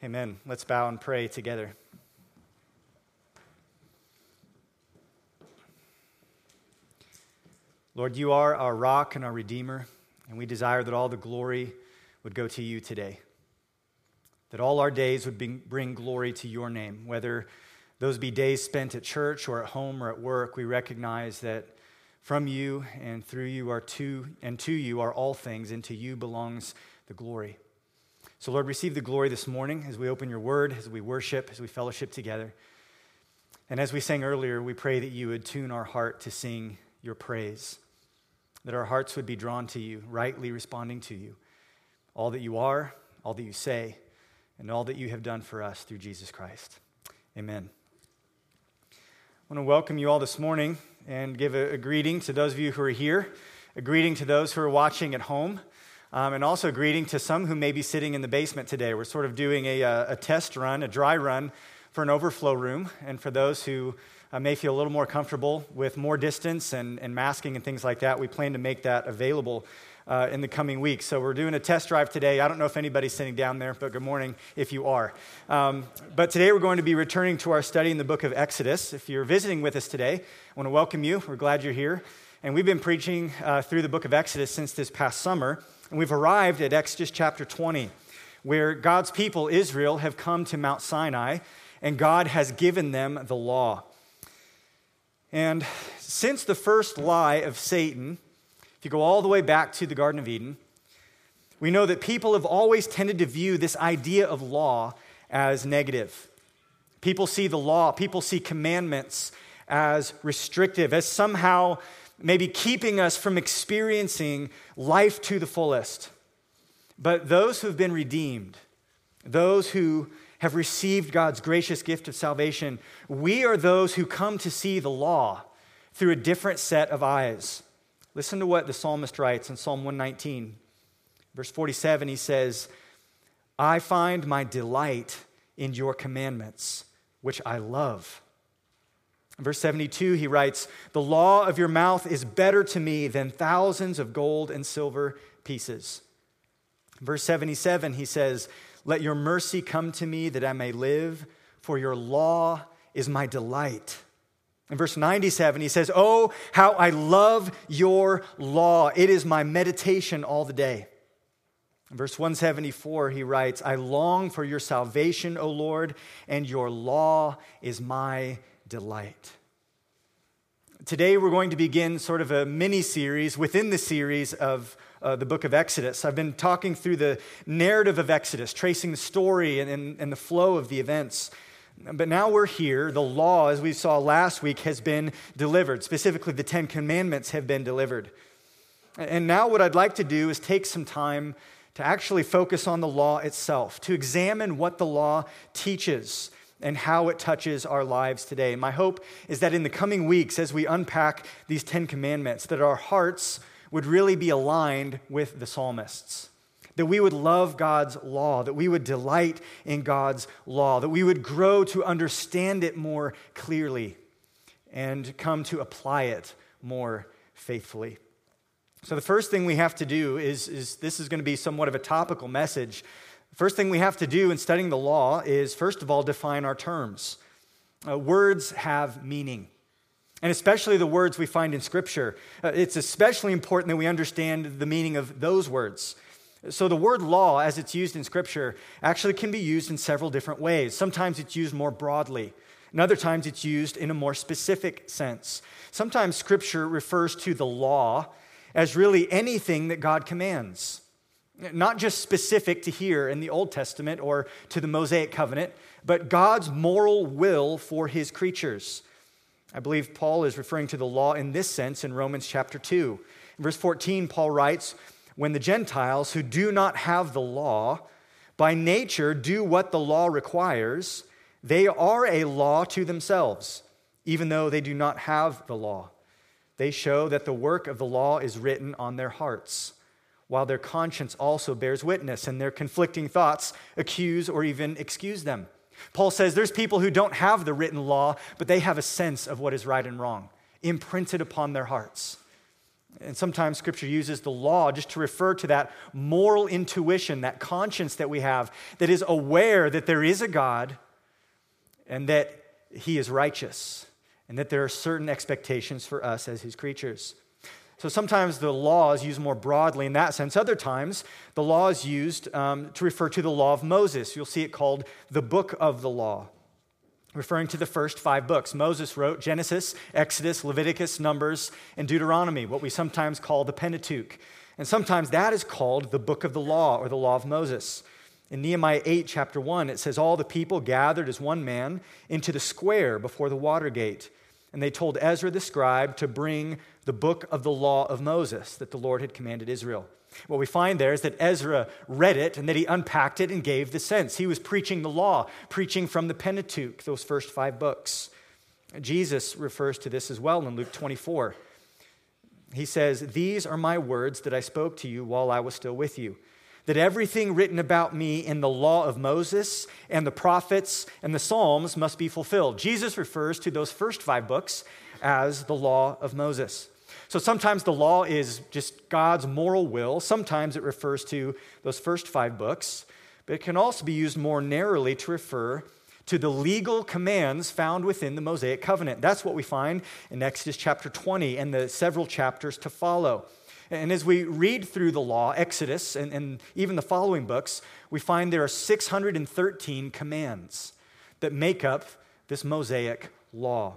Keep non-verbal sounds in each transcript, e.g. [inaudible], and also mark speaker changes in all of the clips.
Speaker 1: Amen. Let's bow and pray together. Lord, you are our rock and our redeemer, and we desire that all the glory would go to you today. That all our days would bring glory to your name. Whether those be days spent at church or at home or at work, we recognize that from you and through you are to and to you are all things, and to you belongs the glory. So, Lord, receive the glory this morning as we open your word, as we worship, as we fellowship together. And as we sang earlier, we pray that you would tune our heart to sing your praise, that our hearts would be drawn to you, rightly responding to you, all that you are, all that you say, and all that you have done for us through Jesus Christ. Amen. I want to welcome you all this morning and give a, a greeting to those of you who are here, a greeting to those who are watching at home. Um, and also, greeting to some who may be sitting in the basement today. We're sort of doing a, a, test run, a dry run for an overflow room. And for those who uh, may feel a little more comfortable with more distance and, and masking and things like that, we plan to make that available uh, in the coming weeks. So we're doing a test drive today. I don't know if anybody's sitting down there, but good morning if you are. Um, but today we're going to be returning to our study in the book of Exodus. If you're visiting with us today, I want to welcome you. We're glad you're here. And we've been preaching uh, through the book of Exodus since this past summer. And we've arrived at Exodus chapter 20, where God's people, Israel, have come to Mount Sinai, and God has given them the law. And since the first lie of Satan, if you go all the way back to the Garden of Eden, we know that people have always tended to view this idea of law as negative. People see the law, people see commandments as restrictive, as somehow maybe keeping us from experiencing life to the fullest. But those who have been redeemed, those who have received God's gracious gift of salvation, we are those who come to see the law through a different set of eyes. Listen to what the psalmist writes in Psalm 119, verse 47. He says, I find my delight in your commandments, which I love. Verse 72, he writes, The law of your mouth is better to me than thousands of gold and silver pieces. Verse 77, he says, Let your mercy come to me that I may live, for your law is my delight. In verse 97, he says, Oh, how I love your law. It is my meditation all the day. In verse 174, he writes, I long for your salvation, O Lord, and your law is my delight. Today, we're going to begin sort of a mini series within the series of uh, the book of Exodus. I've been talking through the narrative of Exodus, tracing the story and, and, and the flow of the events. But now we're here. The law, as we saw last week, has been delivered. Specifically, the Ten Commandments have been delivered. And now, what I'd like to do is take some time to actually focus on the law itself, to examine what the law teaches and how it touches our lives today. My hope is that in the coming weeks, as we unpack these Ten Commandments, that our hearts would really be aligned with the psalmists. That we would love God's law, that we would delight in God's law, that we would grow to understand it more clearly and come to apply it more faithfully. So, the first thing we have to do is, is this is going to be somewhat of a topical message First thing we have to do in studying the law is, first of all, define our terms. Uh, words have meaning, and especially the words we find in Scripture. Uh, it's especially important that we understand the meaning of those words. So, the word law, as it's used in Scripture, actually can be used in several different ways. Sometimes it's used more broadly, and other times it's used in a more specific sense. Sometimes Scripture refers to the law as really anything that God commands. Not just specific to here in the Old Testament or to the Mosaic covenant, but God's moral will for his creatures. I believe Paul is referring to the law in this sense in Romans chapter 2. In verse 14, Paul writes, When the Gentiles who do not have the law, by nature do what the law requires, they are a law to themselves, even though they do not have the law. They show that the work of the law is written on their hearts while their conscience also bears witness and their conflicting thoughts accuse or even excuse them. Paul says there's people who don't have the written law, but they have a sense of what is right and wrong imprinted upon their hearts. And sometimes scripture uses the law just to refer to that moral intuition, that conscience that we have that is aware that there is a God and that he is righteous and that there are certain expectations for us as his creatures. So sometimes the law is used more broadly in that sense. Other times, the law is used um, to refer to the law of Moses. You'll see it called the book of the law referring to the first five books. Moses wrote Genesis, Exodus, Leviticus, Numbers, and Deuteronomy, what we sometimes call the Pentateuch. And sometimes that is called the book of the law or the law of Moses. In Nehemiah 8, chapter 1, it says, All the people gathered as one man into the square before the water gate. And they told Ezra the scribe to bring the book of the law of Moses that the Lord had commanded Israel. What we find there is that Ezra read it and that he unpacked it and gave the sense. He was preaching the law, preaching from the Pentateuch, those first five books. Jesus refers to this as well in Luke 24. He says, These are my words that I spoke to you while I was still with you. That everything written about me in the law of Moses and the prophets and the Psalms must be fulfilled. Jesus refers to those first five books as the law of Moses. So sometimes the law is just God's moral will. Sometimes it refers to those first five books, but it can also be used more narrowly to refer to the legal commands found within the Mosaic covenant. That's what we find in Exodus chapter 20 and the several chapters to follow. And as we read through the law, Exodus, and, and even the following books, we find there are 613 commands that make up this Mosaic law.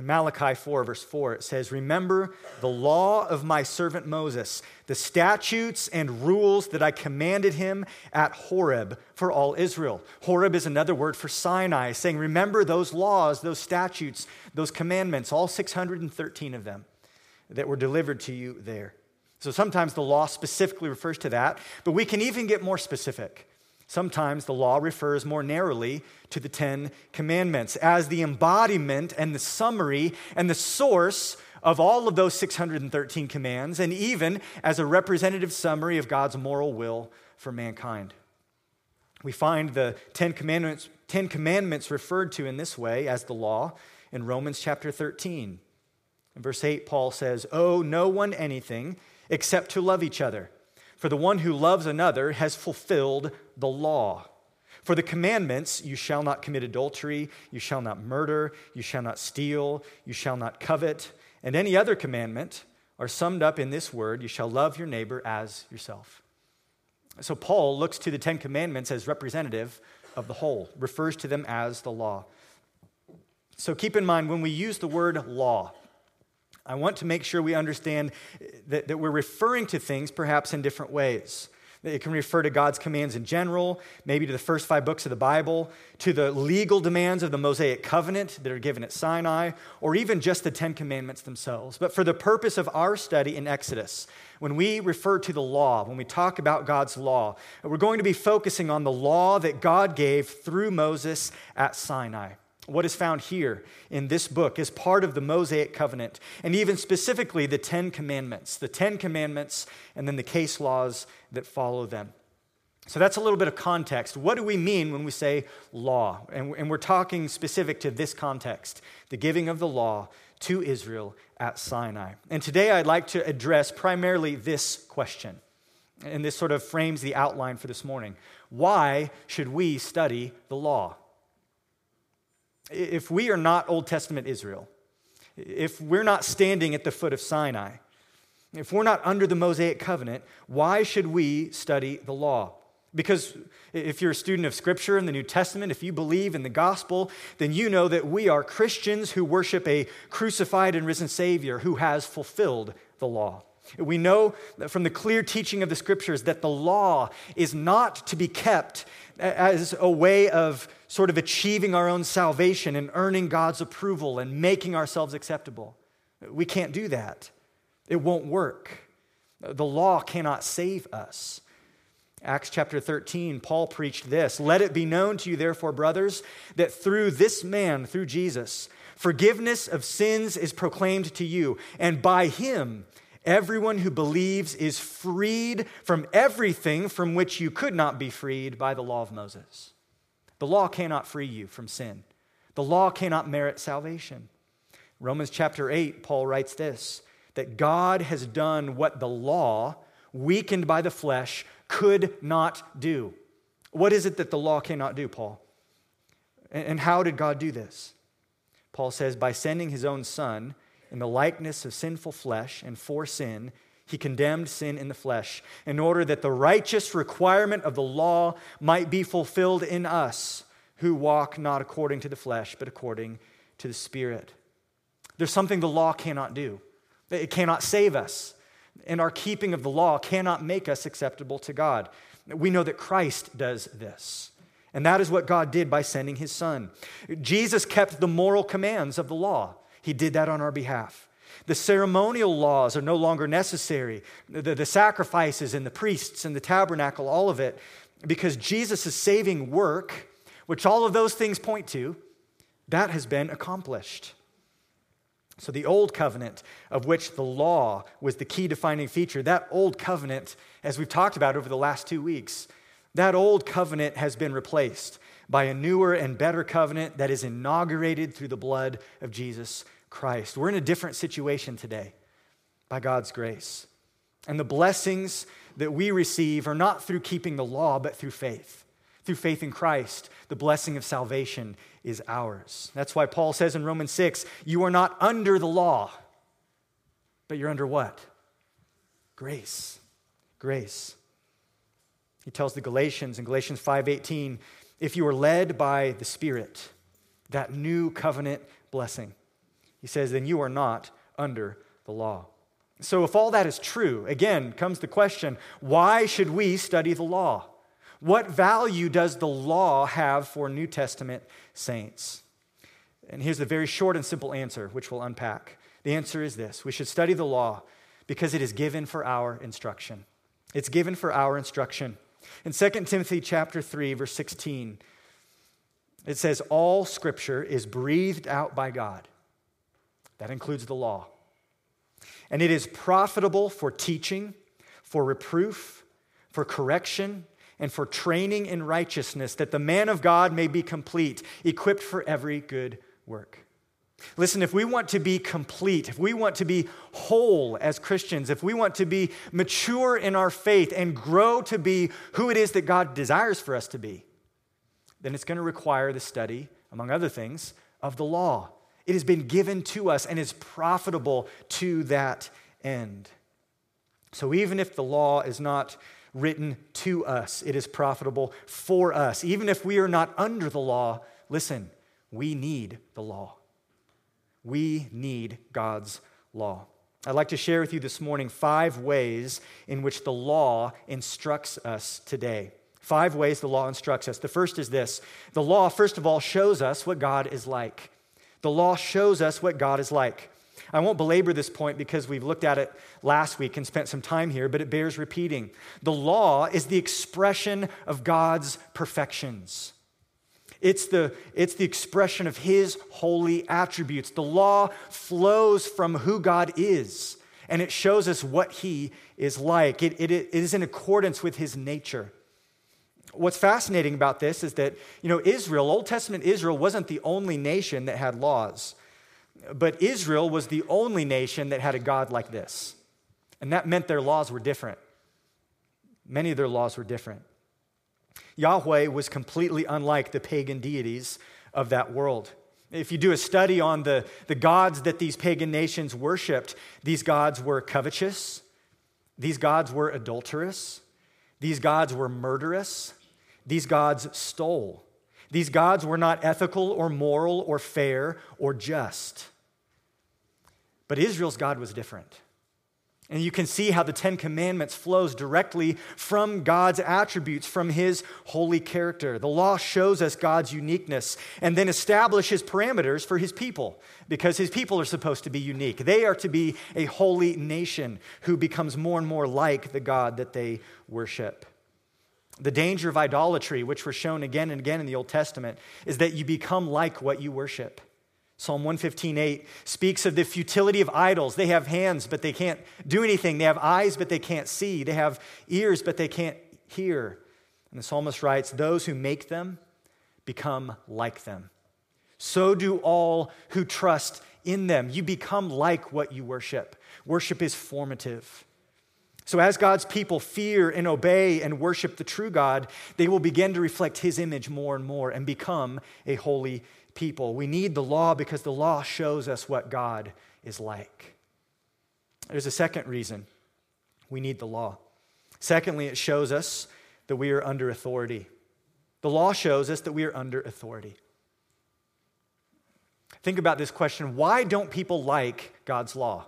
Speaker 1: In Malachi 4, verse 4, it says, Remember the law of my servant Moses, the statutes and rules that I commanded him at Horeb for all Israel. Horeb is another word for Sinai, saying, Remember those laws, those statutes, those commandments, all 613 of them that were delivered to you there. So sometimes the law specifically refers to that, but we can even get more specific. Sometimes the law refers more narrowly to the Ten Commandments as the embodiment and the summary and the source of all of those 613 commands, and even as a representative summary of God's moral will for mankind. We find the Ten Commandments, Ten Commandments referred to in this way as the law in Romans chapter 13. In verse 8, Paul says, Owe no one anything except to love each other. For the one who loves another has fulfilled the law. For the commandments, you shall not commit adultery, you shall not murder, you shall not steal, you shall not covet, and any other commandment are summed up in this word you shall love your neighbor as yourself. So Paul looks to the Ten Commandments as representative of the whole, refers to them as the law. So keep in mind when we use the word law, I want to make sure we understand that, that we're referring to things perhaps in different ways. It can refer to God's commands in general, maybe to the first five books of the Bible, to the legal demands of the Mosaic covenant that are given at Sinai, or even just the Ten Commandments themselves. But for the purpose of our study in Exodus, when we refer to the law, when we talk about God's law, we're going to be focusing on the law that God gave through Moses at Sinai what is found here in this book is part of the Mosaic covenant, and even specifically the Ten Commandments, the Ten Commandments, and then the case laws that follow them. So that's a little bit of context. What do we mean when we say law? And, we're talking specific to this context the giving of the law to Israel at Sinai. And today I'd like to address primarily this question. And this sort of frames the outline for this morning. Why should we study the law? If we are not Old Testament Israel, if we're not standing at the foot of Sinai, if we're not under the Mosaic covenant, why should we study the law? Because if you're a student of Scripture in the New Testament, if you believe in the gospel, then you know that we are Christians who worship a crucified and risen Savior who has fulfilled the law. We know from the clear teaching of the Scriptures that the law is not to be kept as a way of sort of achieving our own salvation and earning God's approval and making ourselves acceptable. We can't do that. It won't work. The law cannot save us. Acts chapter 13, Paul preached this Let it be known to you, therefore, brothers, that through this man, through Jesus, forgiveness of sins is proclaimed to you, and by him, everyone who believes is freed from everything from which you could not be freed by the law of Moses. The law cannot free you from sin, the law cannot merit salvation. Romans chapter 8, Paul writes this that God has done what the law, weakened by the flesh, could not do. What is it that the law cannot do, Paul? And how did God do this? Paul says, by sending his own son in the likeness of sinful flesh and for sin, he condemned sin in the flesh in order that the righteous requirement of the law might be fulfilled in us who walk not according to the flesh, but according to the Spirit. There's something the law cannot do, it cannot save us. And our keeping of the law cannot make us acceptable to God. We know that Christ does this. And that is what God did by sending his son. Jesus kept the moral commands of the law, he did that on our behalf. The ceremonial laws are no longer necessary. The, the sacrifices and the priests and the tabernacle, all of it, because Jesus' saving work, which all of those things point to, that has been accomplished. So, the old covenant, of which the law was the key defining feature, that old covenant, as we've talked about over the last two weeks, that old covenant has been replaced by a newer and better covenant that is inaugurated through the blood of Jesus Christ. We're in a different situation today by God's grace. And the blessings that we receive are not through keeping the law, but through faith. Through faith in Christ, the blessing of salvation is ours. That's why Paul says in Romans 6 you are not under the law, but you're under what? Grace. Grace. He tells the Galatians in Galatians 5:18, if you are led by the Spirit, that new covenant blessing, he says, then you are not under the law. So, if all that is true, again comes the question why should we study the law? What value does the law have for New Testament saints? And here's the very short and simple answer, which we'll unpack. The answer is this we should study the law because it is given for our instruction. It's given for our instruction. In 2 Timothy chapter 3 verse 16 it says all scripture is breathed out by God. That includes the law. And it is profitable for teaching, for reproof, for correction, and for training in righteousness, that the man of God may be complete, equipped for every good work. Listen, if we want to be complete, if we want to be whole as Christians, if we want to be mature in our faith and grow to be who it is that God desires for us to be, then it's going to require the study, among other things, of the law. It has been given to us and is profitable to that end. So even if the law is not written to us, it is profitable for us. Even if we are not under the law, listen, we need the law. We need God's law. I'd like to share with you this morning five ways in which the law instructs us today. Five ways the law instructs us. The first is this the law, first of all, shows us what God is like. The law shows us what God is like. I won't belabor this point because we've looked at it last week and spent some time here, but it bears repeating. The law is the expression of God's perfections. It's the, it's the expression of his holy attributes. The law flows from who God is, and it shows us what he is like. It, it, it is in accordance with his nature. What's fascinating about this is that, you know, Israel, Old Testament Israel, wasn't the only nation that had laws, but Israel was the only nation that had a God like this. And that meant their laws were different. Many of their laws were different. Yahweh was completely unlike the pagan deities of that world. If you do a study on the, the gods that these pagan nations worshiped, these gods were covetous, these gods were adulterous, these gods were murderous, these gods stole. These gods were not ethical or moral or fair or just. But Israel's God was different. And you can see how the Ten Commandments flows directly from God's attributes, from his holy character. The law shows us God's uniqueness and then establishes parameters for his people because his people are supposed to be unique. They are to be a holy nation who becomes more and more like the God that they worship. The danger of idolatry, which we're shown again and again in the Old Testament, is that you become like what you worship. Psalm 115:8 speaks of the futility of idols. They have hands, but they can't do anything. They have eyes, but they can't see. They have ears, but they can't hear. And the psalmist writes, Those who make them become like them. So do all who trust in them. You become like what you worship. Worship is formative. So, as God's people fear and obey and worship the true God, they will begin to reflect His image more and more and become a holy people. We need the law because the law shows us what God is like. There's a second reason we need the law. Secondly, it shows us that we are under authority. The law shows us that we are under authority. Think about this question why don't people like God's law?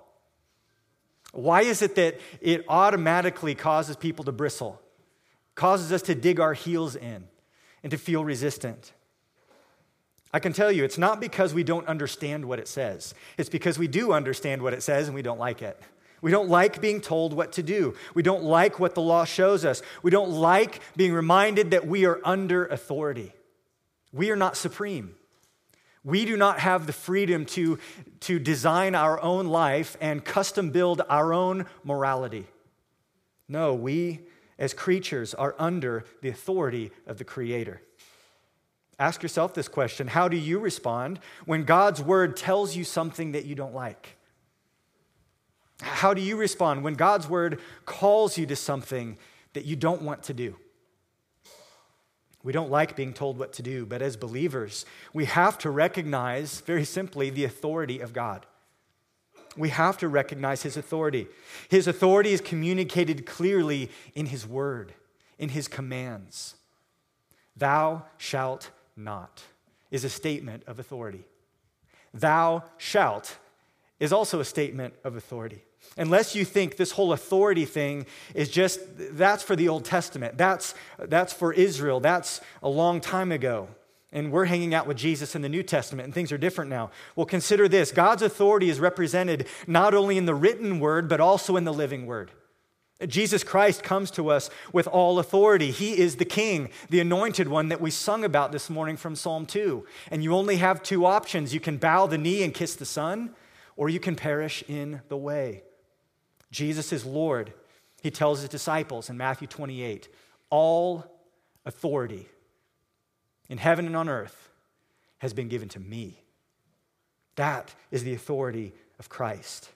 Speaker 1: Why is it that it automatically causes people to bristle, causes us to dig our heels in, and to feel resistant? I can tell you, it's not because we don't understand what it says. It's because we do understand what it says and we don't like it. We don't like being told what to do. We don't like what the law shows us. We don't like being reminded that we are under authority. We are not supreme. We do not have the freedom to, to design our own life and custom build our own morality. No, we as creatures are under the authority of the Creator. Ask yourself this question How do you respond when God's word tells you something that you don't like? How do you respond when God's word calls you to something that you don't want to do? We don't like being told what to do, but as believers, we have to recognize, very simply, the authority of God. We have to recognize His authority. His authority is communicated clearly in His word, in His commands. Thou shalt not is a statement of authority. Thou shalt is also a statement of authority. Unless you think this whole authority thing is just, that's for the Old Testament, that's, that's for Israel, that's a long time ago. And we're hanging out with Jesus in the New Testament, and things are different now. Well, consider this God's authority is represented not only in the written word, but also in the living word. Jesus Christ comes to us with all authority. He is the King, the anointed one that we sung about this morning from Psalm 2. And you only have two options you can bow the knee and kiss the Son, or you can perish in the way. Jesus is Lord. He tells his disciples in Matthew 28 All authority in heaven and on earth has been given to me. That is the authority of Christ.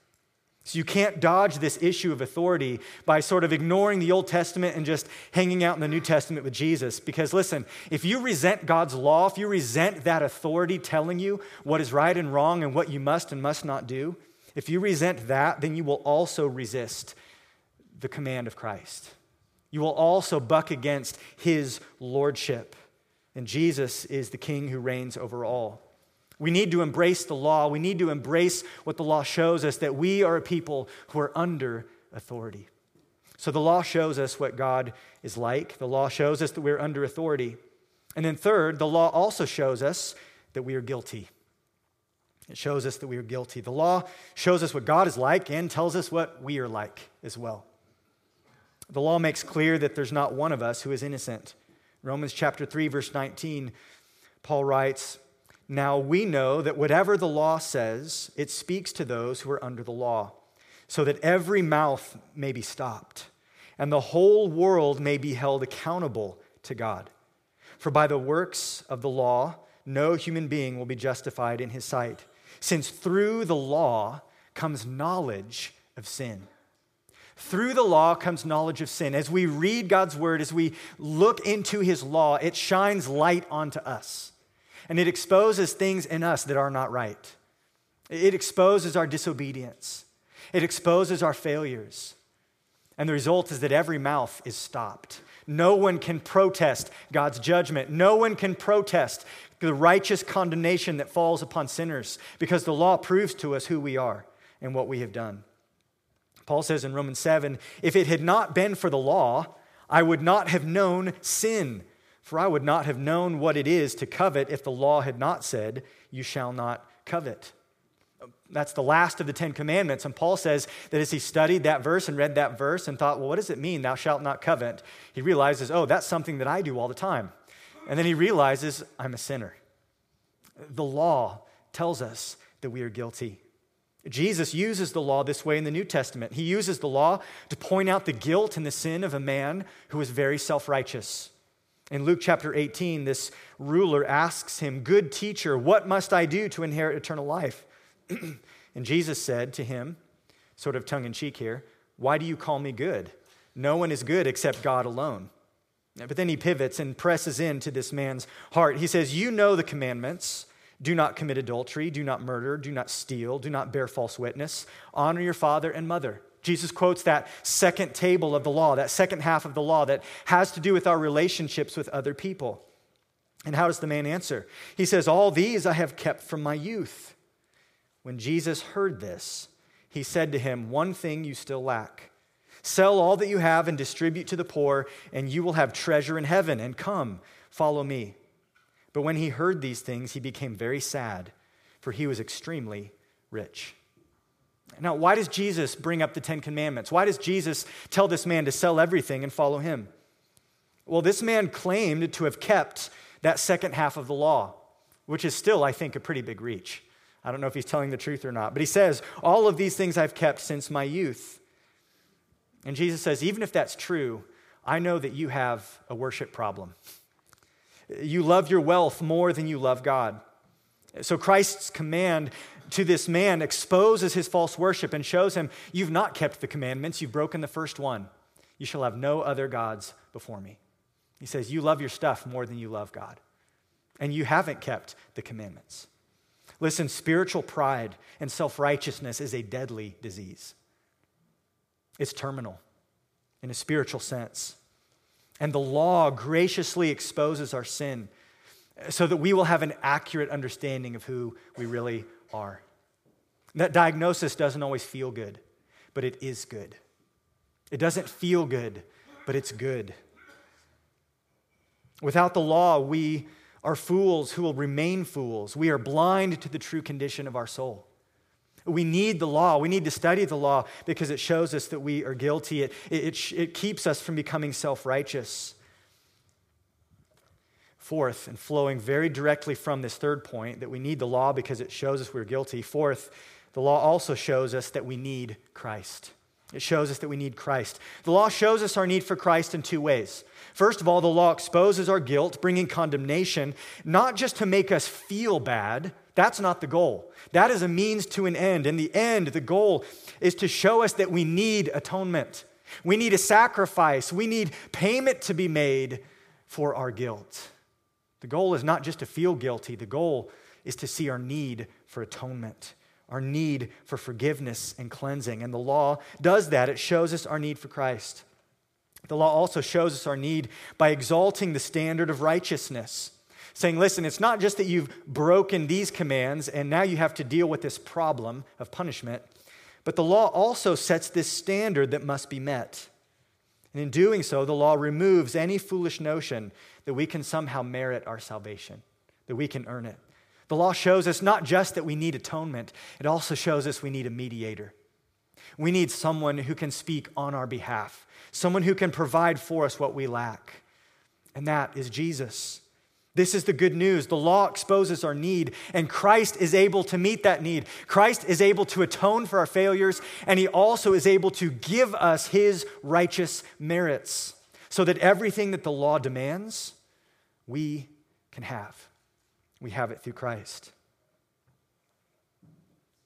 Speaker 1: So you can't dodge this issue of authority by sort of ignoring the Old Testament and just hanging out in the New Testament with Jesus. Because listen, if you resent God's law, if you resent that authority telling you what is right and wrong and what you must and must not do, if you resent that, then you will also resist the command of Christ. You will also buck against his lordship. And Jesus is the king who reigns over all. We need to embrace the law. We need to embrace what the law shows us that we are a people who are under authority. So the law shows us what God is like. The law shows us that we're under authority. And then, third, the law also shows us that we are guilty. It shows us that we are guilty. The law shows us what God is like and tells us what we are like as well. The law makes clear that there's not one of us who is innocent. Romans chapter 3 verse 19 Paul writes, "Now we know that whatever the law says, it speaks to those who are under the law, so that every mouth may be stopped, and the whole world may be held accountable to God. For by the works of the law no human being will be justified in his sight." since through the law comes knowledge of sin. Through the law comes knowledge of sin. As we read God's word, as we look into his law, it shines light onto us. And it exposes things in us that are not right. It exposes our disobedience. It exposes our failures. And the result is that every mouth is stopped. No one can protest God's judgment. No one can protest the righteous condemnation that falls upon sinners because the law proves to us who we are and what we have done. Paul says in Romans 7 if it had not been for the law, I would not have known sin, for I would not have known what it is to covet if the law had not said, You shall not covet. That's the last of the Ten Commandments. And Paul says that as he studied that verse and read that verse and thought, well, what does it mean, thou shalt not covet? He realizes, oh, that's something that I do all the time. And then he realizes, I'm a sinner. The law tells us that we are guilty. Jesus uses the law this way in the New Testament. He uses the law to point out the guilt and the sin of a man who is very self righteous. In Luke chapter 18, this ruler asks him, Good teacher, what must I do to inherit eternal life? [clears throat] and Jesus said to him, sort of tongue in cheek here, Why do you call me good? No one is good except God alone. But then he pivots and presses into this man's heart. He says, You know the commandments. Do not commit adultery, do not murder, do not steal, do not bear false witness, honor your father and mother. Jesus quotes that second table of the law, that second half of the law that has to do with our relationships with other people. And how does the man answer? He says, All these I have kept from my youth. When Jesus heard this, he said to him, One thing you still lack. Sell all that you have and distribute to the poor, and you will have treasure in heaven. And come, follow me. But when he heard these things, he became very sad, for he was extremely rich. Now, why does Jesus bring up the Ten Commandments? Why does Jesus tell this man to sell everything and follow him? Well, this man claimed to have kept that second half of the law, which is still, I think, a pretty big reach. I don't know if he's telling the truth or not, but he says, All of these things I've kept since my youth. And Jesus says, Even if that's true, I know that you have a worship problem. You love your wealth more than you love God. So Christ's command to this man exposes his false worship and shows him, You've not kept the commandments, you've broken the first one. You shall have no other gods before me. He says, You love your stuff more than you love God, and you haven't kept the commandments. Listen, spiritual pride and self righteousness is a deadly disease. It's terminal in a spiritual sense. And the law graciously exposes our sin so that we will have an accurate understanding of who we really are. That diagnosis doesn't always feel good, but it is good. It doesn't feel good, but it's good. Without the law, we are fools who will remain fools. We are blind to the true condition of our soul. We need the law. We need to study the law because it shows us that we are guilty. It, it, it keeps us from becoming self righteous. Fourth, and flowing very directly from this third point, that we need the law because it shows us we're guilty. Fourth, the law also shows us that we need Christ. It shows us that we need Christ. The law shows us our need for Christ in two ways. First of all, the law exposes our guilt, bringing condemnation, not just to make us feel bad. That's not the goal. That is a means to an end. In the end, the goal is to show us that we need atonement. We need a sacrifice. We need payment to be made for our guilt. The goal is not just to feel guilty, the goal is to see our need for atonement, our need for forgiveness and cleansing. And the law does that, it shows us our need for Christ. The law also shows us our need by exalting the standard of righteousness, saying, listen, it's not just that you've broken these commands and now you have to deal with this problem of punishment, but the law also sets this standard that must be met. And in doing so, the law removes any foolish notion that we can somehow merit our salvation, that we can earn it. The law shows us not just that we need atonement, it also shows us we need a mediator. We need someone who can speak on our behalf someone who can provide for us what we lack. And that is Jesus. This is the good news. The law exposes our need, and Christ is able to meet that need. Christ is able to atone for our failures, and He also is able to give us His righteous merits so that everything that the law demands, we can have. We have it through Christ.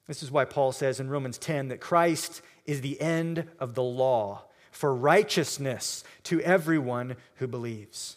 Speaker 1: This is why Paul says in Romans 10 that Christ is the end of the law for righteousness to everyone who believes.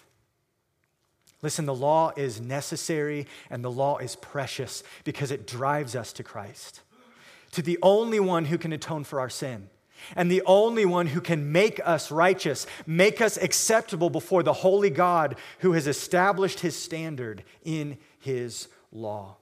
Speaker 1: Listen, the law is necessary and the law is precious because it drives us to Christ, to the only one who can atone for our sin. And the only one who can make us righteous, make us acceptable before the holy God who has established his standard in his law.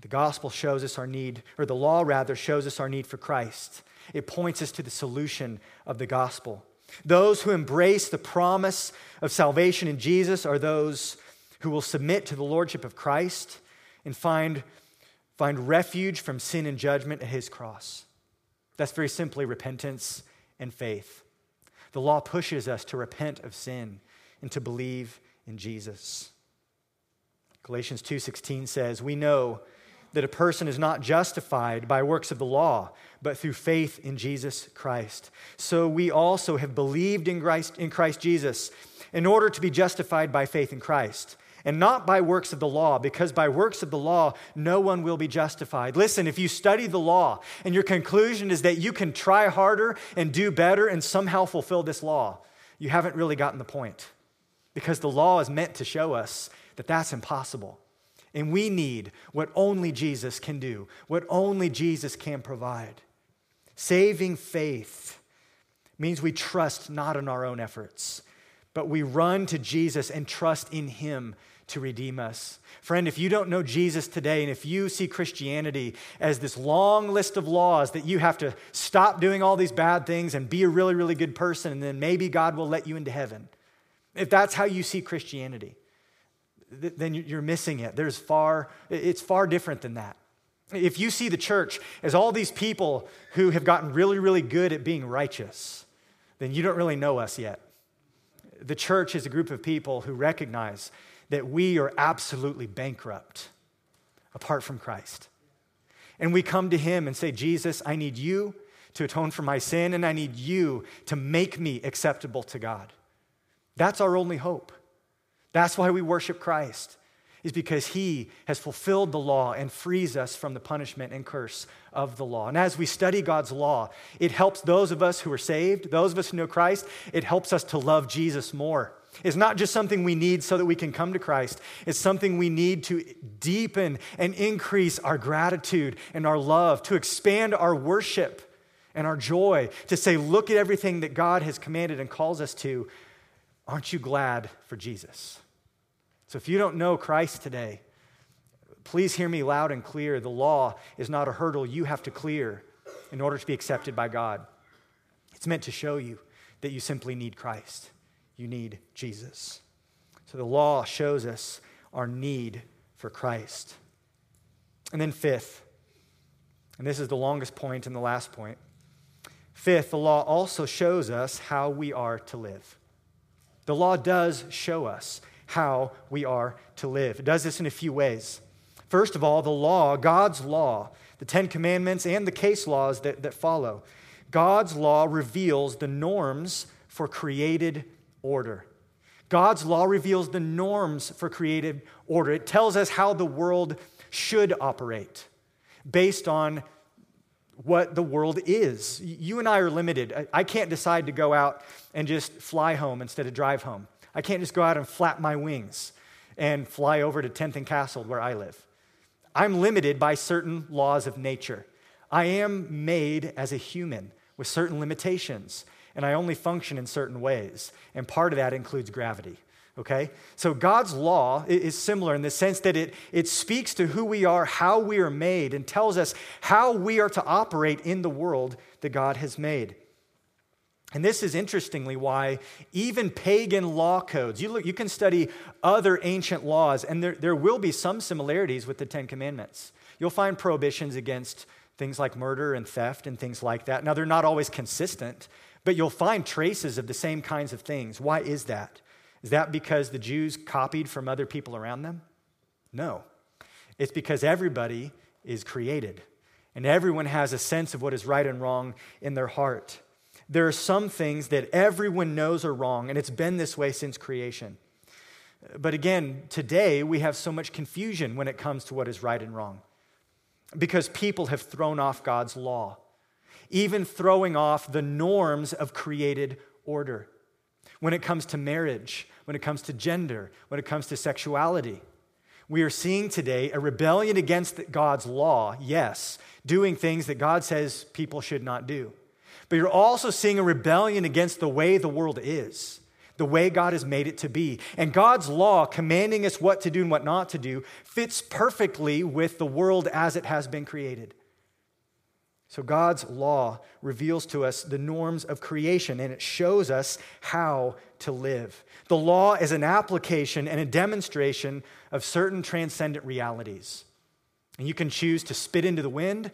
Speaker 1: The gospel shows us our need, or the law rather shows us our need for Christ. It points us to the solution of the gospel. Those who embrace the promise of salvation in Jesus are those who will submit to the lordship of Christ and find, find refuge from sin and judgment at his cross. That's very simply repentance and faith. The law pushes us to repent of sin and to believe in Jesus. Galatians 2:16 says, "We know that a person is not justified by works of the law, but through faith in Jesus Christ. So we also have believed in Christ, in Christ Jesus in order to be justified by faith in Christ and not by works of the law, because by works of the law, no one will be justified. Listen, if you study the law and your conclusion is that you can try harder and do better and somehow fulfill this law, you haven't really gotten the point. Because the law is meant to show us that that's impossible. And we need what only Jesus can do, what only Jesus can provide. Saving faith means we trust not in our own efforts, but we run to Jesus and trust in Him to redeem us. Friend, if you don't know Jesus today, and if you see Christianity as this long list of laws that you have to stop doing all these bad things and be a really, really good person, and then maybe God will let you into heaven, if that's how you see Christianity, then you're missing it. There's far, it's far different than that. If you see the church as all these people who have gotten really, really good at being righteous, then you don't really know us yet. The church is a group of people who recognize that we are absolutely bankrupt apart from Christ. And we come to Him and say, Jesus, I need you to atone for my sin, and I need you to make me acceptable to God. That's our only hope. That's why we worship Christ, is because he has fulfilled the law and frees us from the punishment and curse of the law. And as we study God's law, it helps those of us who are saved, those of us who know Christ, it helps us to love Jesus more. It's not just something we need so that we can come to Christ. It's something we need to deepen and increase our gratitude and our love, to expand our worship and our joy, to say, look at everything that God has commanded and calls us to. Aren't you glad for Jesus? So if you don't know Christ today, please hear me loud and clear. The law is not a hurdle you have to clear in order to be accepted by God. It's meant to show you that you simply need Christ. You need Jesus. So the law shows us our need for Christ. And then, fifth, and this is the longest point and the last point. Fifth, the law also shows us how we are to live. The law does show us how we are to live. It does this in a few ways. First of all, the law, God's law, the Ten Commandments and the case laws that, that follow. God's law reveals the norms for created order. God's law reveals the norms for created order. It tells us how the world should operate based on what the world is. You and I are limited. I can't decide to go out and just fly home instead of drive home. I can't just go out and flap my wings and fly over to 10th and Castle where I live. I'm limited by certain laws of nature. I am made as a human with certain limitations, and I only function in certain ways. And part of that includes gravity. Okay? So God's law is similar in the sense that it, it speaks to who we are, how we are made, and tells us how we are to operate in the world that God has made. And this is interestingly why even pagan law codes, you, look, you can study other ancient laws, and there, there will be some similarities with the Ten Commandments. You'll find prohibitions against things like murder and theft and things like that. Now, they're not always consistent, but you'll find traces of the same kinds of things. Why is that? Is that because the Jews copied from other people around them? No. It's because everybody is created, and everyone has a sense of what is right and wrong in their heart there are some things that everyone knows are wrong, and it's been this way since creation. But again, today we have so much confusion when it comes to what is right and wrong because people have thrown off God's law, even throwing off the norms of created order. When it comes to marriage, when it comes to gender, when it comes to sexuality, we are seeing today a rebellion against God's law, yes, doing things that God says people should not do. But you're also seeing a rebellion against the way the world is, the way God has made it to be. And God's law, commanding us what to do and what not to do, fits perfectly with the world as it has been created. So, God's law reveals to us the norms of creation and it shows us how to live. The law is an application and a demonstration of certain transcendent realities. And you can choose to spit into the wind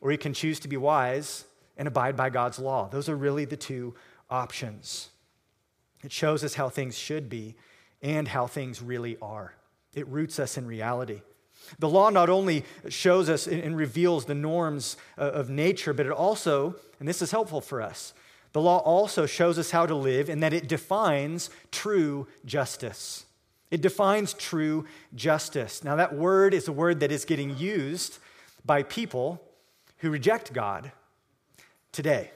Speaker 1: or you can choose to be wise and abide by God's law. Those are really the two options. It shows us how things should be and how things really are. It roots us in reality. The law not only shows us and reveals the norms uh, of nature, but it also, and this is helpful for us, the law also shows us how to live in that it defines true justice. It defines true justice. Now, that word is a word that is getting used by people who reject God today.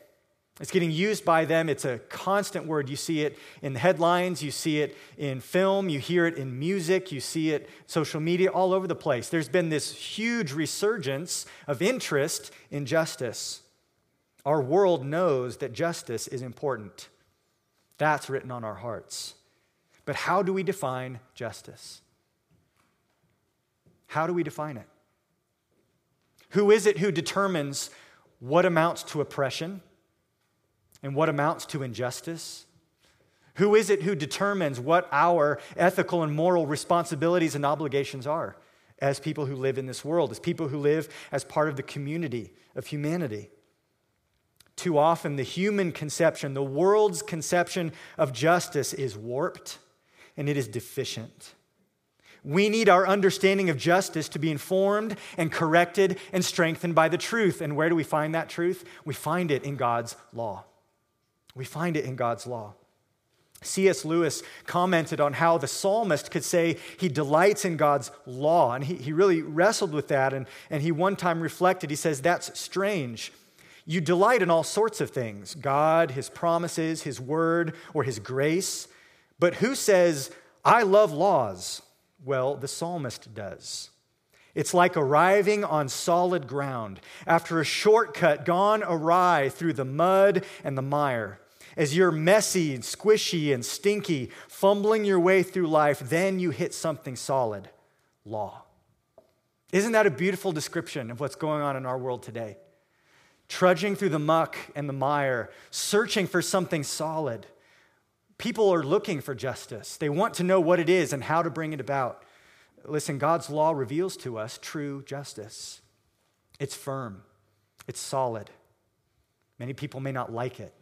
Speaker 1: It's getting used by them. It's a constant word. You see it in headlines, you see it in film, you hear it in music, you see it social media all over the place. There's been this huge resurgence of interest in justice. Our world knows that justice is important. That's written on our hearts. But how do we define justice? How do we define it? Who is it who determines what amounts to oppression? and what amounts to injustice? Who is it who determines what our ethical and moral responsibilities and obligations are as people who live in this world, as people who live as part of the community of humanity? Too often, the human conception, the world's conception of justice is warped and it is deficient. We need our understanding of justice to be informed and corrected and strengthened by the truth. And where do we find that truth? We find it in God's law. We find it in God's law. C.S. Lewis commented on how the psalmist could say he delights in God's law. And he, he really wrestled with that. And, and he one time reflected, he says, That's strange. You delight in all sorts of things God, His promises, His word, or His grace. But who says, I love laws? Well, the psalmist does. It's like arriving on solid ground after a shortcut gone awry through the mud and the mire. As you're messy and squishy and stinky, fumbling your way through life, then you hit something solid law. Isn't that a beautiful description of what's going on in our world today? Trudging through the muck and the mire, searching for something solid. People are looking for justice. They want to know what it is and how to bring it about. Listen, God's law reveals to us true justice. It's firm, it's solid. Many people may not like it,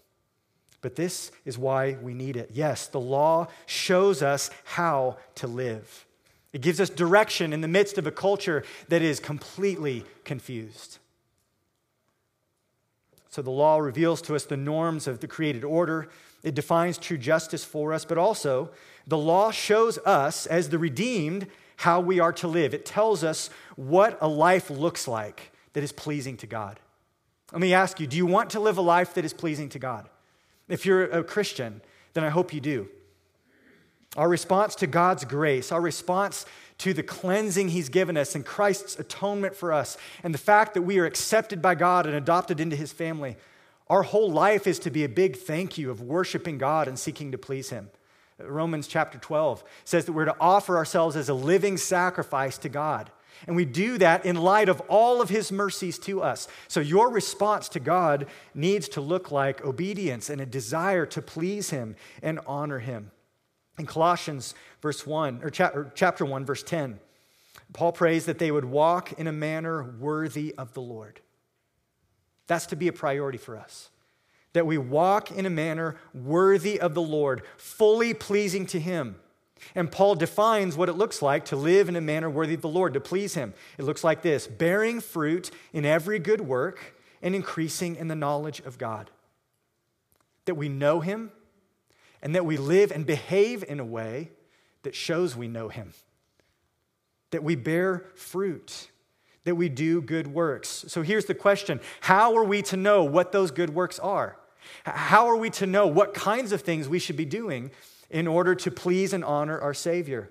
Speaker 1: but this is why we need it. Yes, the law shows us how to live, it gives us direction in the midst of a culture that is completely confused. So the law reveals to us the norms of the created order. It defines true justice for us, but also the law shows us, as the redeemed, how we are to live. It tells us what a life looks like that is pleasing to God. Let me ask you do you want to live a life that is pleasing to God? If you're a Christian, then I hope you do. Our response to God's grace, our response to the cleansing He's given us and Christ's atonement for us, and the fact that we are accepted by God and adopted into His family, our whole life is to be a big thank you of worshiping God and seeking to please Him. Romans chapter 12 says that we're to offer ourselves as a living sacrifice to God. And we do that in light of all of his mercies to us. So your response to God needs to look like obedience and a desire to please him and honor him. In Colossians verse 1 or chapter 1 verse 10, Paul prays that they would walk in a manner worthy of the Lord. That's to be a priority for us that we walk in a manner worthy of the Lord, fully pleasing to Him. And Paul defines what it looks like to live in a manner worthy of the Lord, to please Him. It looks like this bearing fruit in every good work and increasing in the knowledge of God. That we know Him and that we live and behave in a way that shows we know Him. That we bear fruit that we do good works. So here's the question How are we to know what those good works are? How are we to know what kinds of things we should be doing in order to please and honor our Savior?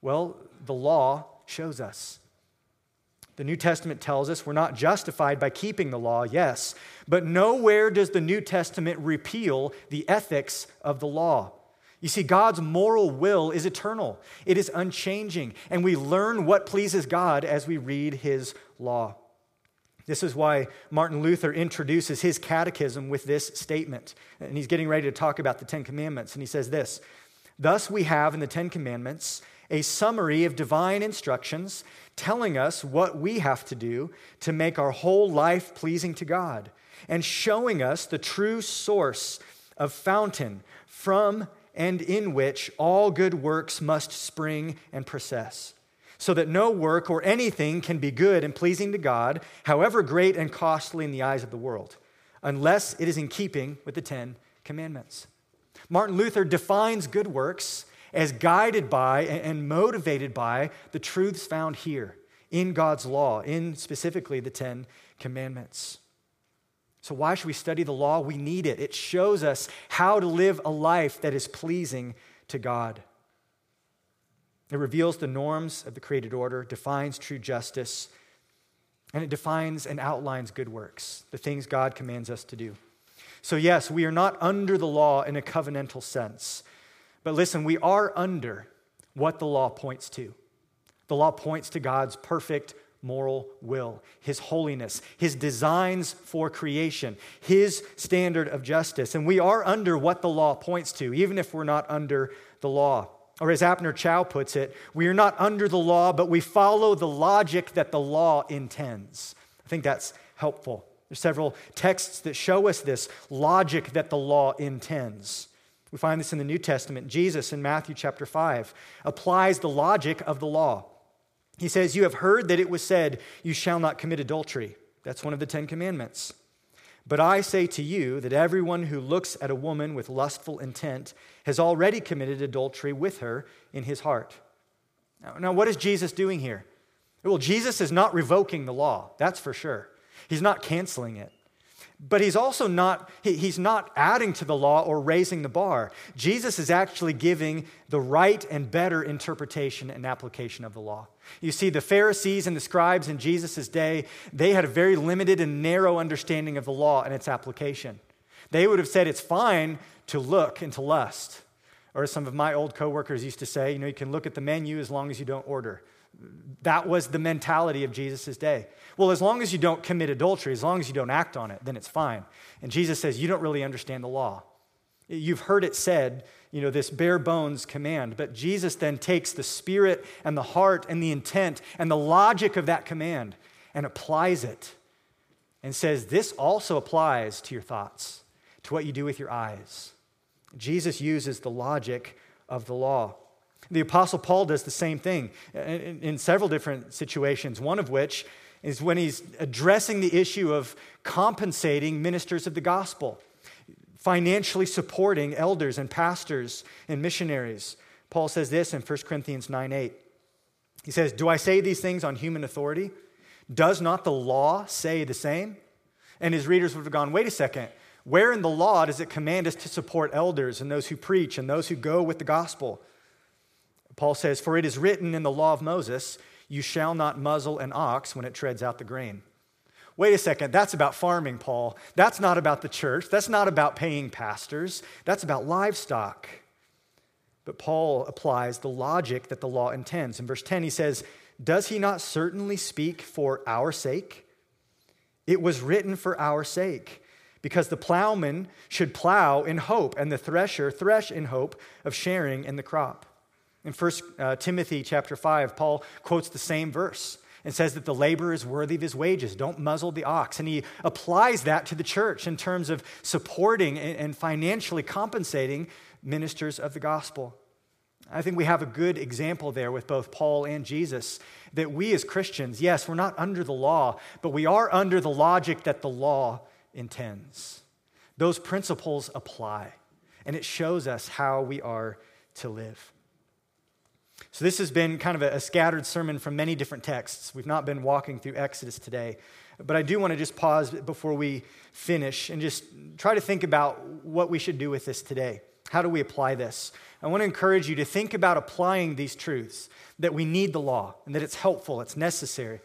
Speaker 1: Well, the law shows us. The New Testament tells us we're not justified by keeping the law, yes, but nowhere does the New Testament repeal the ethics of the law. You see, God's moral will is eternal, it is unchanging, and we learn what pleases God as we read His law. This is why Martin Luther introduces his catechism with this statement. And he's getting ready to talk about the Ten Commandments. And he says this Thus, we have in the Ten Commandments a summary of divine instructions telling us what we have to do to make our whole life pleasing to God and showing us the true source of fountain from and in which all good works must spring and process so that no work or anything can be good and pleasing to God, however great and costly in the eyes of the world, unless it is in keeping with the Ten Commandments. Martin Luther defines good works as guided by and motivated by the truths found here in God's law, in specifically the Ten Commandments. So, why should we study the law? We need it. It shows us how to live a life that is pleasing to God. It reveals the norms of the created order, defines true justice, and it defines and outlines good works, the things God commands us to do. So, yes, we are not under the law in a covenantal sense. But listen, we are under what the law points to. The law points to God's perfect moral will, His holiness, His designs for creation, His standard of justice. And we are under what the law points to, even if we're not under the law. Or as Abner Chou puts it, we are not under the law, but we follow the logic that the law intends. I think that's helpful. There's several texts that show us this logic that the law intends. We find this in the New Testament. Jesus in Matthew chapter 5 applies the logic of the law. He says, You have heard that it was said, You shall not commit adultery. That's one of the Ten Commandments. But I say to you that everyone who looks at a woman with lustful intent has already committed adultery with her in his heart. Now, now, what is Jesus doing here? Well, Jesus is not revoking the law, that's for sure. He's not canceling it. But he's also not, he's not adding to the law or raising the bar. Jesus is actually giving the right and better interpretation and application of the law. You see, the Pharisees and the scribes in Jesus' day, they had a very limited and narrow understanding of the law and its application. They would have said it's fine to look and to lust. Or as some of my old coworkers used to say, you know, you can look at the menu as long as you don't order. That was the mentality of Jesus' day. Well, as long as you don't commit adultery, as long as you don't act on it, then it's fine. And Jesus says, You don't really understand the law. You've heard it said, you know, this bare bones command. But Jesus then takes the spirit and the heart and the intent and the logic of that command and applies it and says, This also applies to your thoughts, to what you do with your eyes. Jesus uses the logic of the law. The Apostle Paul does the same thing in, in, several different situations, one of which is when he's addressing the issue of compensating ministers of the gospel, financially supporting elders and pastors and missionaries. Paul says this in 1 Corinthians 9 8. He says, Do I say these things on human authority? Does not the law say the same? And his readers would have gone, Wait a second. Where in the law does it command us to support elders and those who preach and those who go with the gospel? Paul says, For it is written in the law of Moses, you shall not muzzle an ox when it treads out the grain. Wait a second, that's about farming, Paul. That's not about the church. That's not about paying pastors. That's about livestock. But Paul applies the logic that the law intends. In verse 10, he says, Does he not certainly speak for our sake? It was written for our sake, because the plowman should plow in hope, and the thresher thresh in hope of sharing in the crop. In 1 uh, Timothy chapter 5, Paul quotes the same verse and says that the laborer is worthy of his wages. Don't muzzle the ox. And he applies that to the church in terms of supporting and financially compensating ministers of the gospel. I think we have a good example there with both Paul and Jesus that we as Christians, yes, we're not under the law, but we are under the logic that the law intends. Those principles apply, and it shows us how we are to live. So, this has been kind of a, scattered sermon from many different texts. We've not been walking through Exodus today. But I do want to just pause before we finish and just try to think about what we should do with this today. How do we apply this? I want to encourage you to think about applying these truths that we need the law and that it's helpful, it's necessary.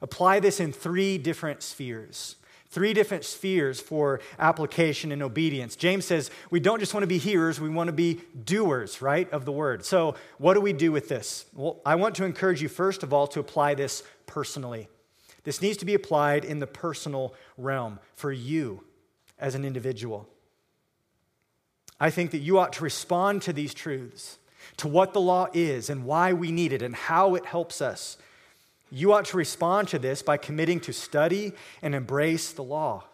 Speaker 1: Apply this in three different spheres. Three different spheres for application and obedience. James says we don't just want to be hearers, we want to be doers, right, of the word. So, what do we do with this? Well, I want to encourage you, first of all, to apply this personally. This needs to be applied in the personal realm for you as an individual. I think that you ought to respond to these truths, to what the law is and why we need it and how it helps us. You ought to respond to this by committing to study and embrace the law.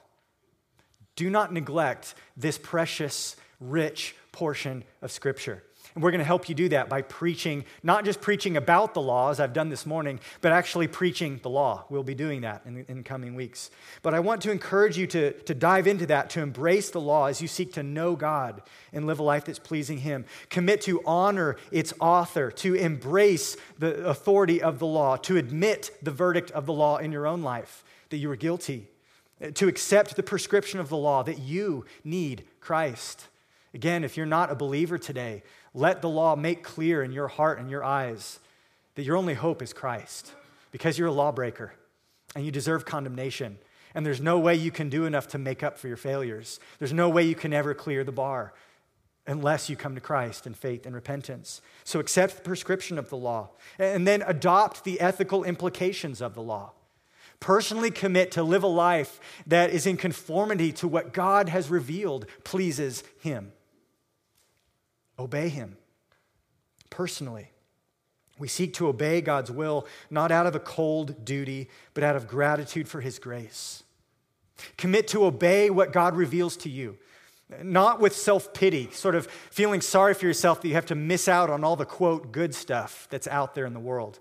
Speaker 1: Do not neglect this precious, rich portion of Scripture. And we're going to help you do that by preaching, not just preaching about the law, as I've done this morning, but actually preaching the law. We'll be doing that in, in coming weeks. But I want to encourage you to, to dive into that, to embrace the law as you seek to know God and live a life that's pleasing Him. Commit to honor its author, to embrace the authority of the law, to admit the verdict of the law in your own life that you were guilty, to accept the prescription of the law that you need Christ. Again, if you're not a believer today, let the law make clear in your heart and your eyes that your only hope is Christ because you're a lawbreaker and you deserve condemnation. And there's no way you can do enough to make up for your failures. There's no way you can ever clear the bar unless you come to Christ in faith and repentance. So accept the prescription of the law and then adopt the ethical implications of the law. Personally commit to live a life that is in conformity to what God has revealed pleases Him. Obey Him personally. We seek to obey God's will not out of a cold duty, but out of gratitude for His grace. Commit to obey what God reveals to you, not with self pity, sort of feeling sorry for yourself that you have to miss out on all the quote good stuff that's out there in the world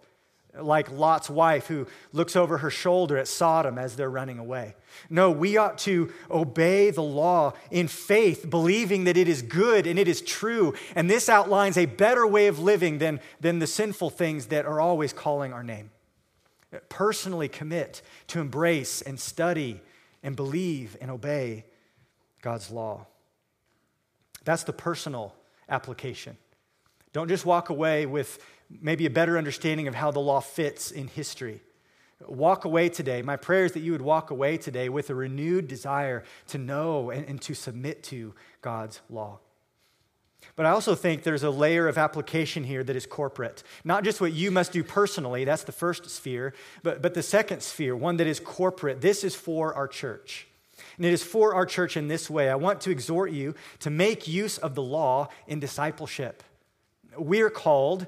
Speaker 1: like Lot's wife who looks over her shoulder at Sodom as they're running away. No, we ought to obey the law in faith, believing that it is good and it is true. And this outlines a better way of living than, than the sinful things that are always calling our name. Personally commit to embrace and study and believe and obey God's law. That's the personal application. Don't just walk away with maybe a better understanding of how the law fits in history. Walk away today. My prayer is that you would walk away today with a renewed desire to know and, and to submit to God's law. But I also think there's a layer of application here that is corporate. Not just what you must do personally, that's the first sphere, but, but the second sphere, one that is corporate. This is for our church. And it is for our church in this way. I want to exhort you to make use of the law in discipleship. We're called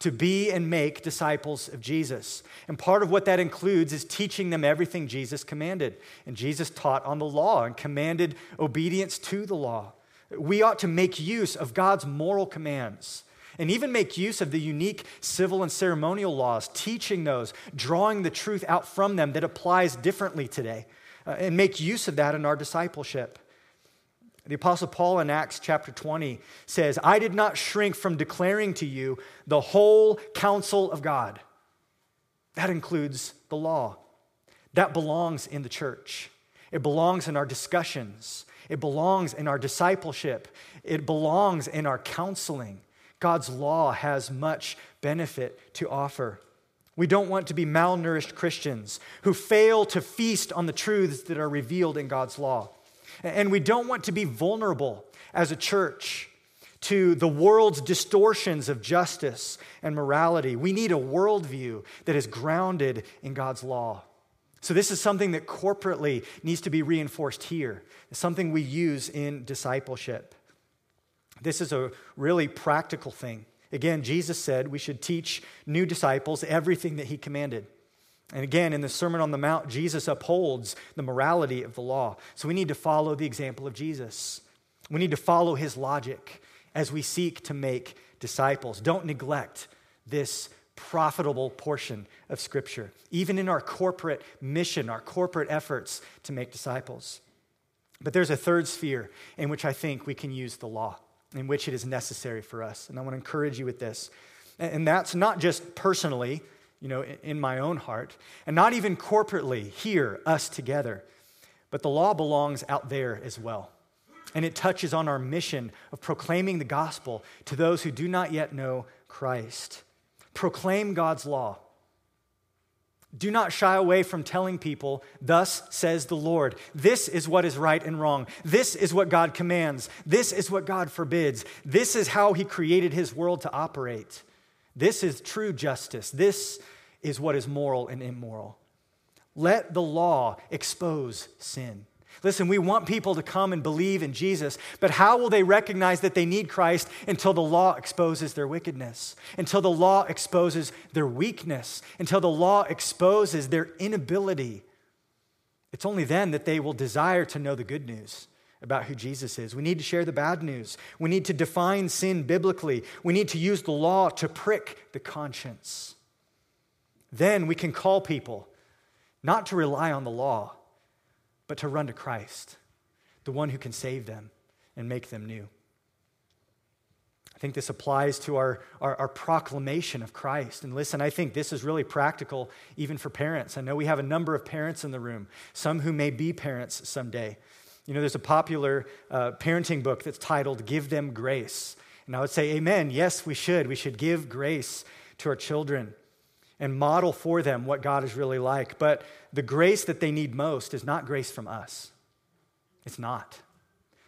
Speaker 1: to be and make disciples of Jesus. And part of what that includes is teaching them everything Jesus commanded. And Jesus taught on the law and commanded obedience to the law. We ought to make use of God's moral commands and even make use of the unique civil and ceremonial laws, teaching those, drawing the truth out from them that applies differently today, uh, and make use of that in our discipleship. The Apostle Paul in Acts chapter 20 says, I did not shrink from declaring to you the whole counsel of God. That includes the law. That belongs in the church. It belongs in our discussions. It belongs in our discipleship. It belongs in our counseling. God's law has much benefit to offer. We don't want to be malnourished Christians who fail to feast on the truths that are revealed in God's law. And we don't want to be vulnerable as a church to the world's distortions of justice and morality. We need a worldview that is grounded in God's law. So, this is something that corporately needs to be reinforced here, it's something we use in discipleship. This is a really practical thing. Again, Jesus said we should teach new disciples everything that he commanded. And again, in the Sermon on the Mount, Jesus upholds the morality of the law. So we need to follow the example of Jesus. We need to follow his logic as we seek to make disciples. Don't neglect this profitable portion of Scripture, even in our corporate mission, our corporate efforts to make disciples. But there's a third sphere in which I think we can use the law, in which it is necessary for us. And I want to encourage you with this. And that's not just personally you know, in my own heart, and not even corporately here, us together. But the law belongs out there as well. And it touches on our mission of proclaiming the gospel to those who do not yet know Christ. Proclaim God's law. Do not shy away from telling people, Thus says the Lord. This is what is right and wrong. This is what God commands. This is what God forbids. This is how He created His world to operate. This is true justice. This is what is moral and immoral. Let the law expose sin. Listen, we want people to come and believe in Jesus, but how will they recognize that they need Christ until the law exposes their wickedness, until the law exposes their weakness, until the law exposes their inability? It's only then that they will desire to know the good news about who Jesus is. We need to share the bad news. We need to define sin biblically. We need to use the law to prick the conscience. Then we can call people not to rely on the law but to run to Christ, the one who can save them and make them new. I think this applies to our, our, our, proclamation of Christ. And listen, I think this is really practical even for parents. I know we have a number of parents in the room, some who may be parents someday. You know, there's a popular uh, parenting book that's titled Give Them Grace. And I would say, Amen. Yes, we should. We should give grace to our children and model for them what God is really like. But the grace that they need most is not grace from us. It's not.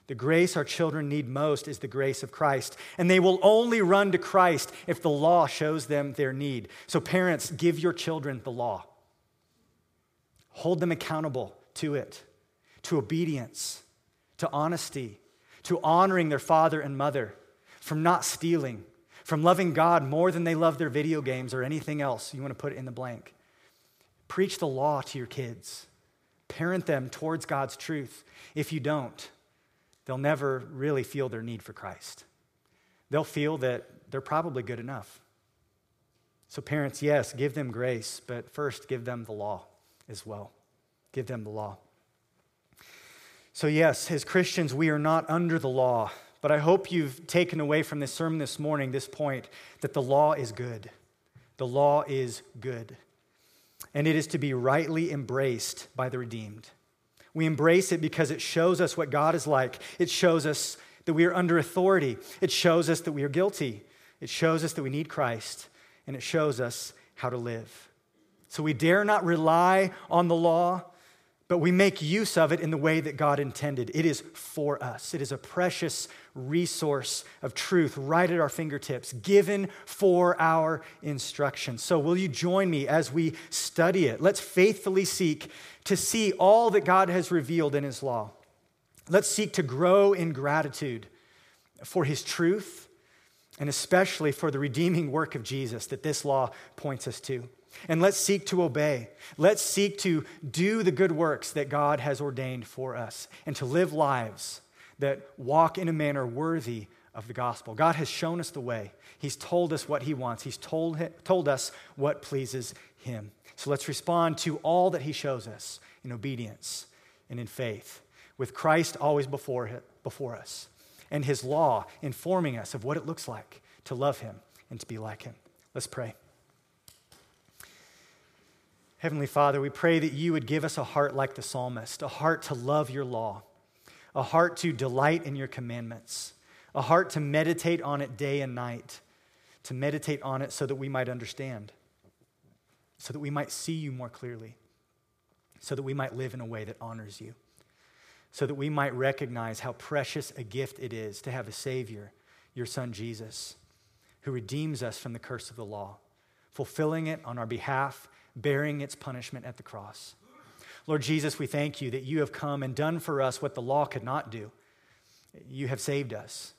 Speaker 1: The grace our children need most is the grace of Christ. And they will only run to Christ if the law shows them their need. So, parents, give your children the law, hold them accountable to it, to obedience, to honesty, to honoring their father and mother, from not stealing, from loving God more than they love their video games or anything else you want to put in the blank. Preach the law to your kids, parent them towards God's truth. If you don't, they'll never really feel their need for Christ. They'll feel that they're probably good enough. So, parents, yes, give them grace, but first give them the law as well. Give them the law. So, yes, as Christians, we are not under the law, but I hope you've taken away from this sermon this morning this point that the law is good. The law is good. And it is to be rightly embraced by the redeemed. We embrace it because it shows us what God is like. It shows us that we are under authority. It shows us that we are guilty. It shows us that we need Christ. And it shows us how to live. So we dare not rely on the law but we make use of it in the way that God intended. It is for us, it is a precious resource of truth right at our fingertips, given for our instruction. So, will you join me as we study it? Let's faithfully seek to see all that God has revealed in His law. Let's seek to grow in gratitude for His truth and especially for the redeeming work of Jesus that this law points us to. And let's seek to obey. Let's seek to do the good works that God has ordained for us and to live lives that walk in a manner worthy of the gospel. God has shown us the way. He's told us what He wants, He's told, told us what pleases Him. So let's respond to all that He shows us in obedience and in faith, with Christ always before, before us and His law informing us of what it looks like to love Him and to be like Him. Let's pray. Heavenly Father, we pray that you would give us a heart like the psalmist, a heart to love your law, a heart to delight in your commandments, a heart to meditate on it day and night, to meditate on it so that we might understand, so that we might see you more clearly, so that we might live in a way that honors you, so that we might recognize how precious a gift it is to have a Savior, your Son Jesus, who redeems us from the curse of the law, fulfilling it on our behalf bearing its punishment at the cross. Lord Jesus, we thank you that you have come and done for us what the law could not do. You have saved us.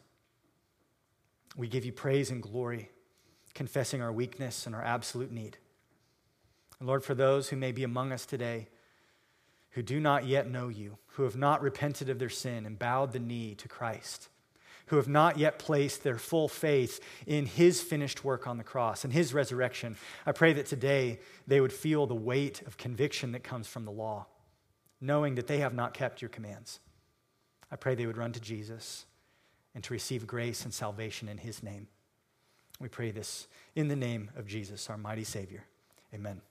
Speaker 1: We give you praise and glory, confessing our weakness and our absolute need. And Lord, for those who may be among us today who do not yet know you, who have not repented of their sin and bowed the knee to Christ, who have not yet placed their full faith in his finished work on the cross and his resurrection, I pray that today they would feel the weight of conviction that comes from the law, knowing that they have not kept your commands. I pray they would run to Jesus and to receive grace and salvation in his name. We pray this in the name of Jesus, our mighty Savior. Amen.